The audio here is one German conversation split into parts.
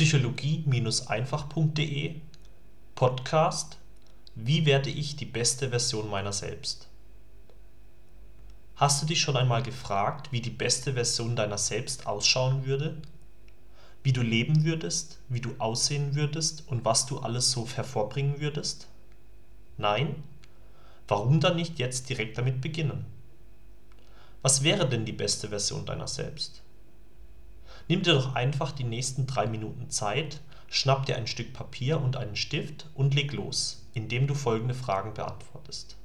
psychologie-einfach.de Podcast Wie werde ich die beste Version meiner selbst? Hast du dich schon einmal gefragt, wie die beste Version deiner selbst ausschauen würde? Wie du leben würdest, wie du aussehen würdest und was du alles so hervorbringen würdest? Nein? Warum dann nicht jetzt direkt damit beginnen? Was wäre denn die beste Version deiner selbst? Nimm dir doch einfach die nächsten drei Minuten Zeit, schnapp dir ein Stück Papier und einen Stift und leg los, indem du folgende Fragen beantwortest.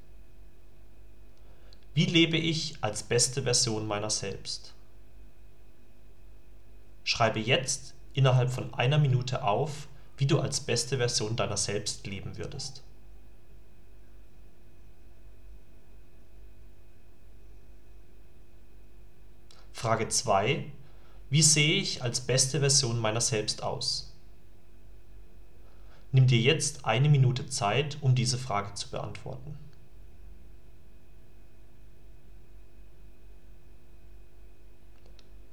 Wie lebe ich als beste Version meiner selbst? Schreibe jetzt innerhalb von einer Minute auf, wie du als beste Version deiner selbst leben würdest. Frage 2. Wie sehe ich als beste Version meiner selbst aus? Nimm dir jetzt eine Minute Zeit, um diese Frage zu beantworten.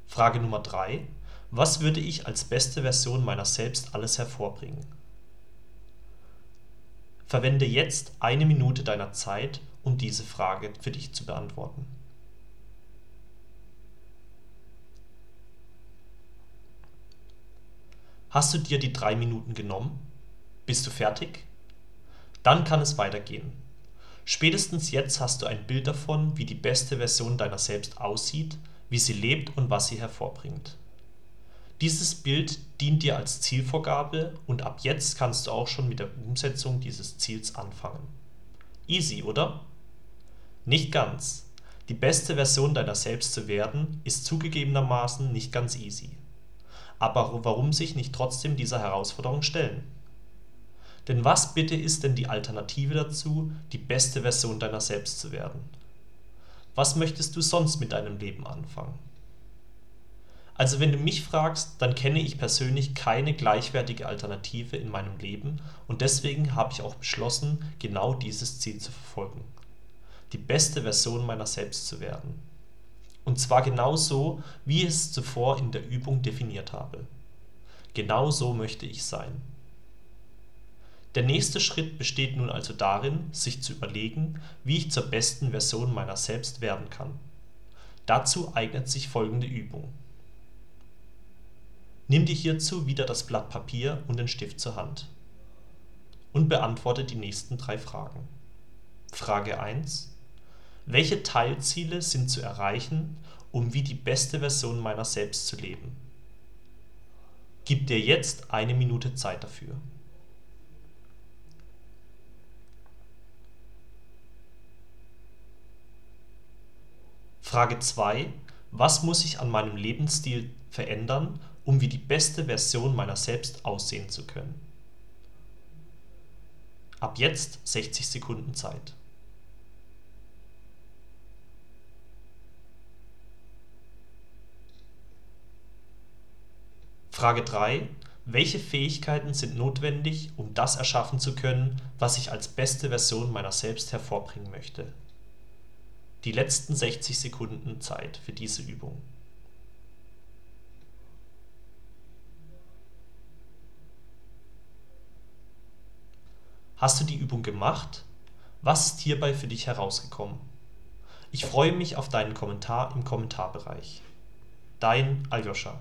Frage Nummer 3. Was würde ich als beste Version meiner selbst alles hervorbringen? Verwende jetzt eine Minute deiner Zeit, um diese Frage für dich zu beantworten. Hast du dir die drei Minuten genommen? Bist du fertig? Dann kann es weitergehen. Spätestens jetzt hast du ein Bild davon, wie die beste Version deiner selbst aussieht, wie sie lebt und was sie hervorbringt. Dieses Bild dient dir als Zielvorgabe und ab jetzt kannst du auch schon mit der Umsetzung dieses Ziels anfangen. Easy, oder? Nicht ganz. Die beste Version deiner selbst zu werden, ist zugegebenermaßen nicht ganz easy. Aber warum sich nicht trotzdem dieser Herausforderung stellen? Denn was bitte ist denn die Alternative dazu, die beste Version deiner selbst zu werden? Was möchtest du sonst mit deinem Leben anfangen? Also wenn du mich fragst, dann kenne ich persönlich keine gleichwertige Alternative in meinem Leben und deswegen habe ich auch beschlossen, genau dieses Ziel zu verfolgen. Die beste Version meiner selbst zu werden. Und zwar genau so, wie ich es zuvor in der Übung definiert habe. Genau so möchte ich sein. Der nächste Schritt besteht nun also darin, sich zu überlegen, wie ich zur besten Version meiner selbst werden kann. Dazu eignet sich folgende Übung. Nimm dir hierzu wieder das Blatt Papier und den Stift zur Hand und beantworte die nächsten drei Fragen. Frage 1 welche Teilziele sind zu erreichen, um wie die beste Version meiner selbst zu leben? Gib dir jetzt eine Minute Zeit dafür. Frage 2. Was muss ich an meinem Lebensstil verändern, um wie die beste Version meiner selbst aussehen zu können? Ab jetzt 60 Sekunden Zeit. Frage 3: Welche Fähigkeiten sind notwendig, um das erschaffen zu können, was ich als beste Version meiner selbst hervorbringen möchte? Die letzten 60 Sekunden Zeit für diese Übung. Hast du die Übung gemacht? Was ist hierbei für dich herausgekommen? Ich freue mich auf deinen Kommentar im Kommentarbereich. Dein Aljoscha